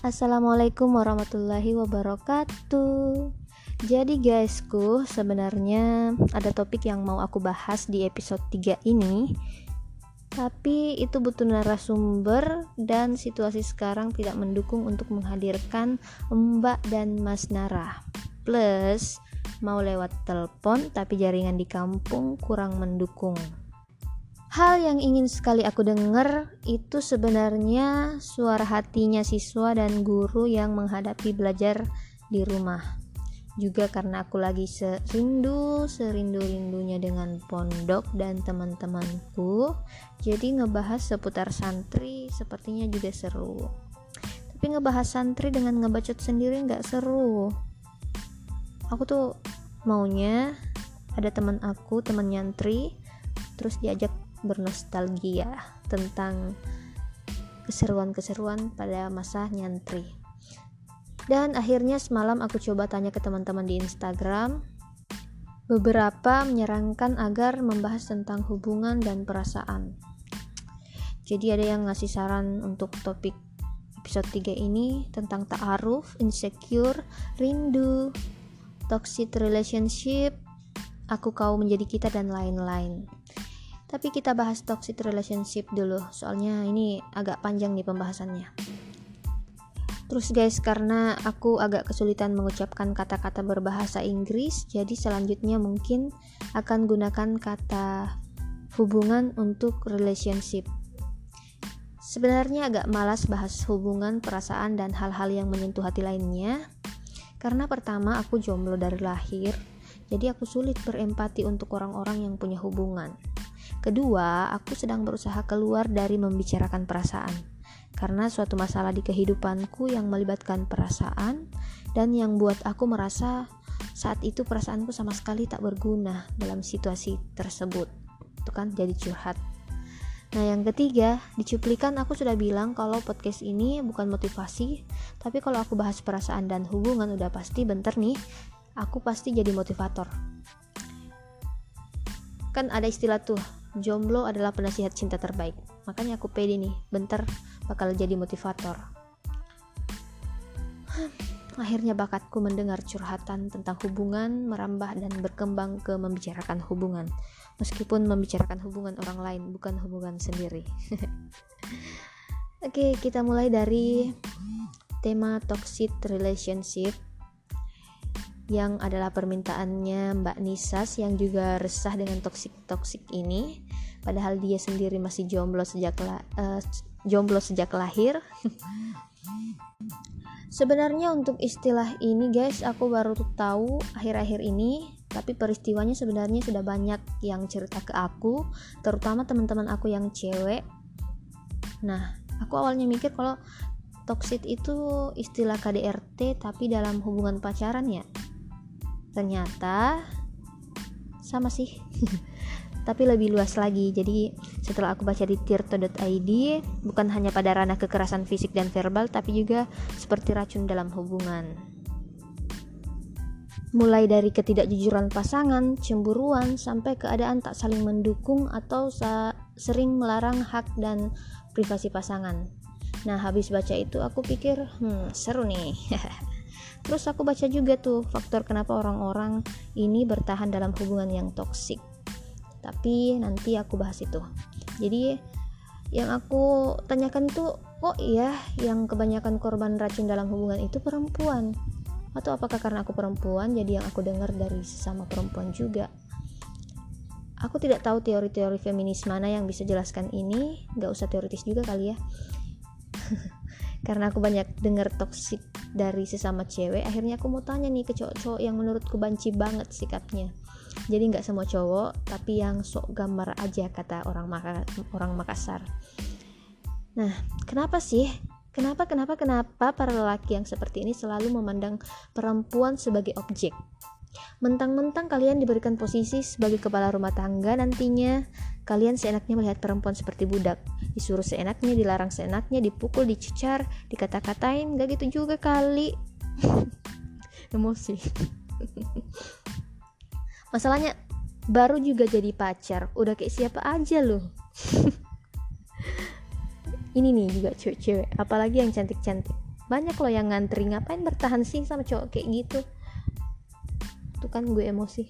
Assalamualaikum warahmatullahi wabarakatuh. Jadi guysku, sebenarnya ada topik yang mau aku bahas di episode 3 ini. Tapi itu butuh narasumber dan situasi sekarang tidak mendukung untuk menghadirkan Mbak dan Mas Nara. Plus mau lewat telepon tapi jaringan di kampung kurang mendukung. Hal yang ingin sekali aku dengar itu sebenarnya suara hatinya siswa dan guru yang menghadapi belajar di rumah. Juga karena aku lagi serindu, serindu-rindunya dengan pondok dan teman-temanku. Jadi ngebahas seputar santri sepertinya juga seru. Tapi ngebahas santri dengan ngebacot sendiri nggak seru. Aku tuh maunya ada teman aku, teman nyantri, terus diajak bernostalgia tentang keseruan-keseruan pada masa nyantri. Dan akhirnya semalam aku coba tanya ke teman-teman di Instagram. Beberapa menyarankan agar membahas tentang hubungan dan perasaan. Jadi ada yang ngasih saran untuk topik episode 3 ini tentang ta'aruf, insecure, rindu, toxic relationship, aku kau menjadi kita dan lain-lain. Tapi kita bahas toxic relationship dulu, soalnya ini agak panjang nih pembahasannya. Terus guys, karena aku agak kesulitan mengucapkan kata-kata berbahasa Inggris, jadi selanjutnya mungkin akan gunakan kata hubungan untuk relationship. Sebenarnya agak malas bahas hubungan, perasaan, dan hal-hal yang menyentuh hati lainnya. Karena pertama aku jomblo dari lahir, jadi aku sulit berempati untuk orang-orang yang punya hubungan. Kedua, aku sedang berusaha keluar dari membicarakan perasaan. Karena suatu masalah di kehidupanku yang melibatkan perasaan dan yang buat aku merasa saat itu perasaanku sama sekali tak berguna dalam situasi tersebut. Itu kan jadi curhat. Nah, yang ketiga, di cuplikan aku sudah bilang kalau podcast ini bukan motivasi, tapi kalau aku bahas perasaan dan hubungan udah pasti bentar nih, aku pasti jadi motivator. Kan ada istilah tuh, jomblo adalah penasihat cinta terbaik. Makanya aku pede nih, bentar bakal jadi motivator. Akhirnya bakatku mendengar curhatan tentang hubungan merambah dan berkembang ke membicarakan hubungan. Meskipun membicarakan hubungan orang lain, bukan hubungan sendiri. Oke, kita mulai dari tema toxic relationship yang adalah permintaannya Mbak Nisas yang juga resah dengan toksik-toksik ini. Padahal dia sendiri masih jomblo sejak la, uh, jomblo sejak lahir. Sebenarnya untuk istilah ini guys aku baru tahu akhir-akhir ini tapi peristiwanya sebenarnya sudah banyak yang cerita ke aku terutama teman-teman aku yang cewek. Nah aku awalnya mikir kalau toxic itu istilah KDRT tapi dalam hubungan pacaran ya ternyata sama sih tapi lebih luas lagi jadi setelah aku baca di tirto.id bukan hanya pada ranah kekerasan fisik dan verbal tapi juga seperti racun dalam hubungan mulai dari ketidakjujuran pasangan, cemburuan, sampai keadaan tak saling mendukung atau sering melarang hak dan privasi pasangan. Nah, habis baca itu aku pikir, hmm, seru nih. Terus aku baca juga tuh faktor kenapa orang-orang ini bertahan dalam hubungan yang toksik. Tapi nanti aku bahas itu. Jadi yang aku tanyakan tuh, oh iya, yang kebanyakan korban racun dalam hubungan itu perempuan. Atau apakah karena aku perempuan jadi yang aku dengar dari sesama perempuan juga? Aku tidak tahu teori-teori feminis mana yang bisa jelaskan ini, gak usah teoritis juga kali ya. karena aku banyak dengar toksik dari sesama cewek akhirnya aku mau tanya nih ke cowok-cowok yang menurutku banci banget sikapnya. Jadi nggak semua cowok tapi yang sok gambar aja kata orang Maka orang Makassar. Nah kenapa sih? Kenapa kenapa kenapa para lelaki yang seperti ini selalu memandang perempuan sebagai objek? Mentang-mentang kalian diberikan posisi sebagai kepala rumah tangga nantinya, kalian seenaknya melihat perempuan seperti budak. Disuruh seenaknya, dilarang seenaknya, dipukul, dicecar, dikata-katain, gak gitu juga kali. Emosi. Masalahnya, baru juga jadi pacar, udah kayak siapa aja loh. Ini nih juga cewek-cewek, apalagi yang cantik-cantik. banyak loh yang ngantri ngapain bertahan sih sama cowok kayak gitu itu kan gue emosi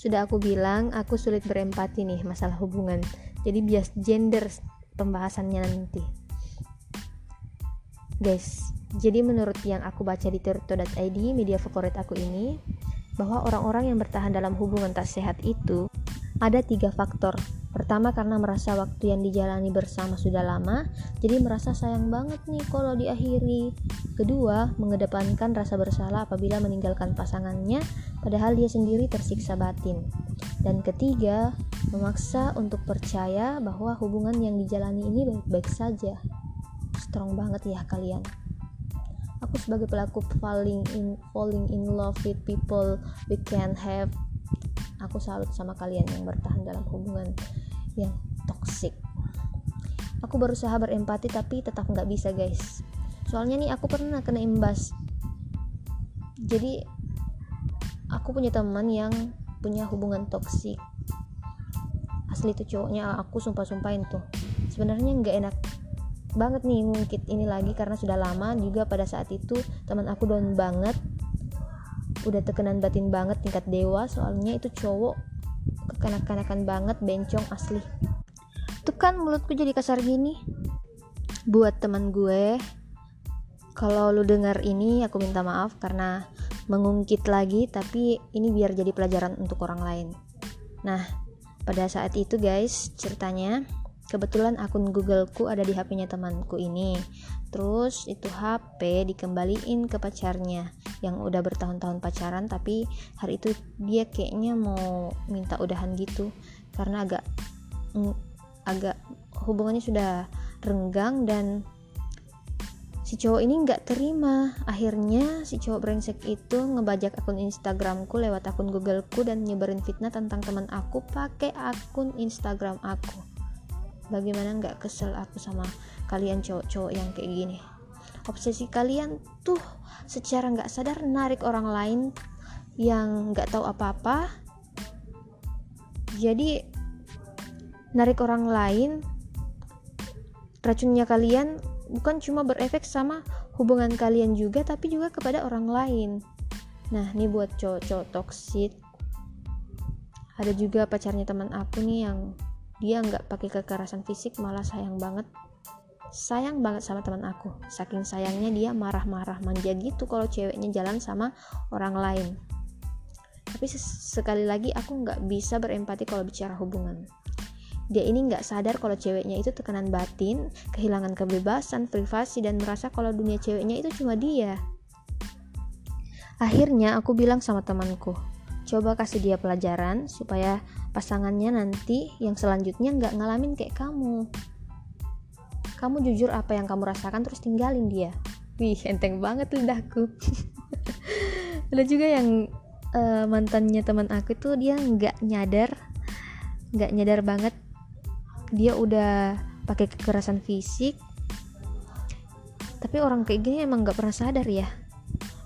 sudah aku bilang aku sulit berempati nih masalah hubungan. Jadi bias gender pembahasannya nanti. Guys jadi menurut yang aku baca di tirto.id media favorit aku ini bahwa orang-orang yang bertahan dalam hubungan tak sehat itu ada tiga faktor Pertama karena merasa waktu yang dijalani bersama sudah lama, jadi merasa sayang banget nih kalau diakhiri. Kedua, mengedepankan rasa bersalah apabila meninggalkan pasangannya, padahal dia sendiri tersiksa batin. Dan ketiga, memaksa untuk percaya bahwa hubungan yang dijalani ini baik-baik saja. Strong banget ya kalian. Aku sebagai pelaku falling in falling in love with people we can have aku salut sama kalian yang bertahan dalam hubungan yang toxic. Aku berusaha berempati tapi tetap nggak bisa guys. Soalnya nih aku pernah kena imbas. Jadi aku punya teman yang punya hubungan toksik asli tuh cowoknya aku sumpah-sumpahin tuh. Sebenarnya nggak enak banget nih ngungkit ini lagi karena sudah lama juga pada saat itu teman aku down banget udah tekenan batin banget tingkat dewa soalnya itu cowok kekanak-kanakan banget bencong asli. Tuh kan mulutku jadi kasar gini. Buat teman gue kalau lu dengar ini aku minta maaf karena mengungkit lagi tapi ini biar jadi pelajaran untuk orang lain. Nah pada saat itu guys ceritanya kebetulan akun Googleku ada di HP-nya temanku ini. Terus itu HP dikembaliin ke pacarnya yang udah bertahun-tahun pacaran tapi hari itu dia kayaknya mau minta udahan gitu karena agak agak hubungannya sudah renggang dan si cowok ini nggak terima. Akhirnya si cowok brengsek itu ngebajak akun Instagramku lewat akun Googleku dan nyebarin fitnah tentang teman aku pakai akun Instagram aku bagaimana nggak kesel aku sama kalian cowok-cowok yang kayak gini? Obsesi kalian tuh secara nggak sadar narik orang lain yang nggak tahu apa-apa. Jadi narik orang lain racunnya kalian bukan cuma berefek sama hubungan kalian juga tapi juga kepada orang lain. Nah ini buat cowok-cowok toksik ada juga pacarnya teman aku nih yang dia nggak pakai kekerasan fisik malah sayang banget. Sayang banget sama teman aku. Saking sayangnya dia marah-marah manja gitu kalau ceweknya jalan sama orang lain. Tapi sekali lagi aku nggak bisa berempati kalau bicara hubungan. Dia ini nggak sadar kalau ceweknya itu tekanan batin kehilangan kebebasan privasi dan merasa kalau dunia ceweknya itu cuma dia. Akhirnya aku bilang sama temanku coba kasih dia pelajaran supaya pasangannya nanti yang selanjutnya nggak ngalamin kayak kamu. Kamu jujur apa yang kamu rasakan terus tinggalin dia. Wih enteng banget lidahku. Ada juga yang uh, mantannya teman aku tuh dia nggak nyadar nggak nyadar banget. Dia udah pakai kekerasan fisik. Tapi orang kayak gini emang nggak pernah sadar ya.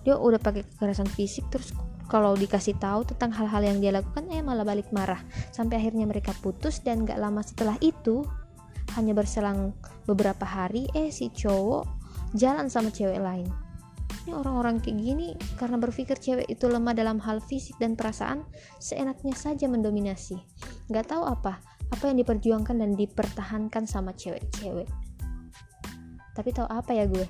Dia udah pakai kekerasan fisik terus kalau dikasih tahu tentang hal-hal yang dia lakukan eh malah balik marah. Sampai akhirnya mereka putus dan gak lama setelah itu hanya berselang beberapa hari eh si cowok jalan sama cewek lain. Ini orang-orang kayak gini karena berpikir cewek itu lemah dalam hal fisik dan perasaan seenaknya saja mendominasi. Gak tahu apa apa yang diperjuangkan dan dipertahankan sama cewek-cewek. Tapi tahu apa ya gue?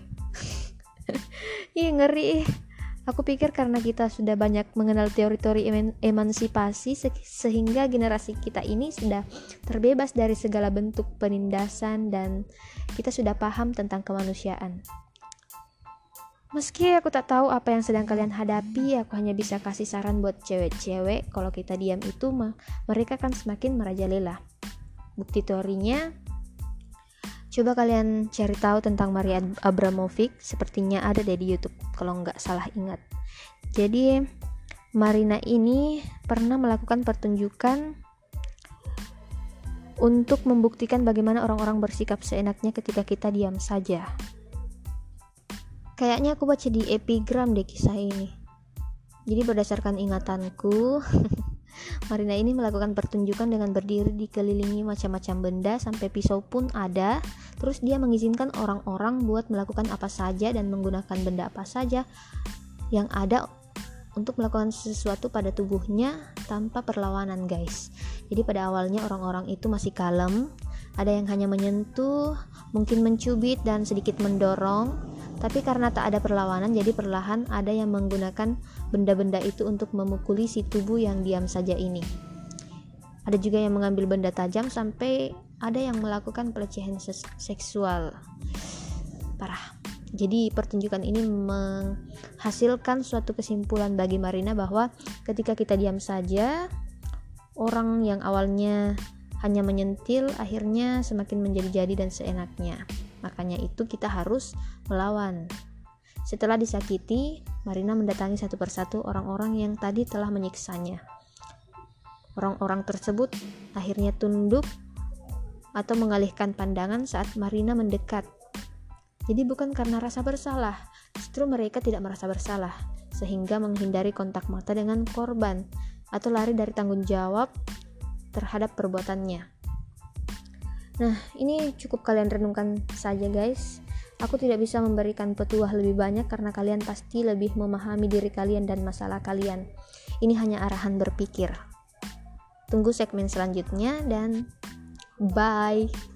Ih ngeri Aku pikir karena kita sudah banyak mengenal teori-teori emansipasi se sehingga generasi kita ini sudah terbebas dari segala bentuk penindasan dan kita sudah paham tentang kemanusiaan. Meski aku tak tahu apa yang sedang kalian hadapi, aku hanya bisa kasih saran buat cewek-cewek kalau kita diam itu mah mereka kan semakin merajalela. Bukti teorinya Coba kalian cari tahu tentang Maria Abramovic, sepertinya ada deh di YouTube kalau nggak salah ingat. Jadi Marina ini pernah melakukan pertunjukan untuk membuktikan bagaimana orang-orang bersikap seenaknya ketika kita diam saja. Kayaknya aku baca di epigram deh kisah ini. Jadi berdasarkan ingatanku, Marina ini melakukan pertunjukan dengan berdiri dikelilingi macam-macam benda sampai pisau pun ada. Terus dia mengizinkan orang-orang buat melakukan apa saja dan menggunakan benda apa saja yang ada untuk melakukan sesuatu pada tubuhnya tanpa perlawanan, guys. Jadi pada awalnya orang-orang itu masih kalem, ada yang hanya menyentuh, mungkin mencubit dan sedikit mendorong, tapi karena tak ada perlawanan, jadi perlahan ada yang menggunakan benda-benda itu untuk memukuli si tubuh yang diam saja ini. Ada juga yang mengambil benda tajam sampai ada yang melakukan pelecehan seksual. Parah. Jadi pertunjukan ini menghasilkan suatu kesimpulan bagi Marina bahwa ketika kita diam saja, orang yang awalnya hanya menyentil akhirnya semakin menjadi-jadi dan seenaknya. Makanya itu kita harus melawan. Setelah disakiti, Marina mendatangi satu persatu orang-orang yang tadi telah menyiksanya. Orang-orang tersebut akhirnya tunduk atau mengalihkan pandangan saat Marina mendekat. Jadi bukan karena rasa bersalah, justru mereka tidak merasa bersalah, sehingga menghindari kontak mata dengan korban atau lari dari tanggung jawab terhadap perbuatannya. Nah, ini cukup kalian renungkan saja, guys. Aku tidak bisa memberikan petuah lebih banyak karena kalian pasti lebih memahami diri kalian dan masalah kalian. Ini hanya arahan berpikir. Tunggu segmen selanjutnya, dan bye.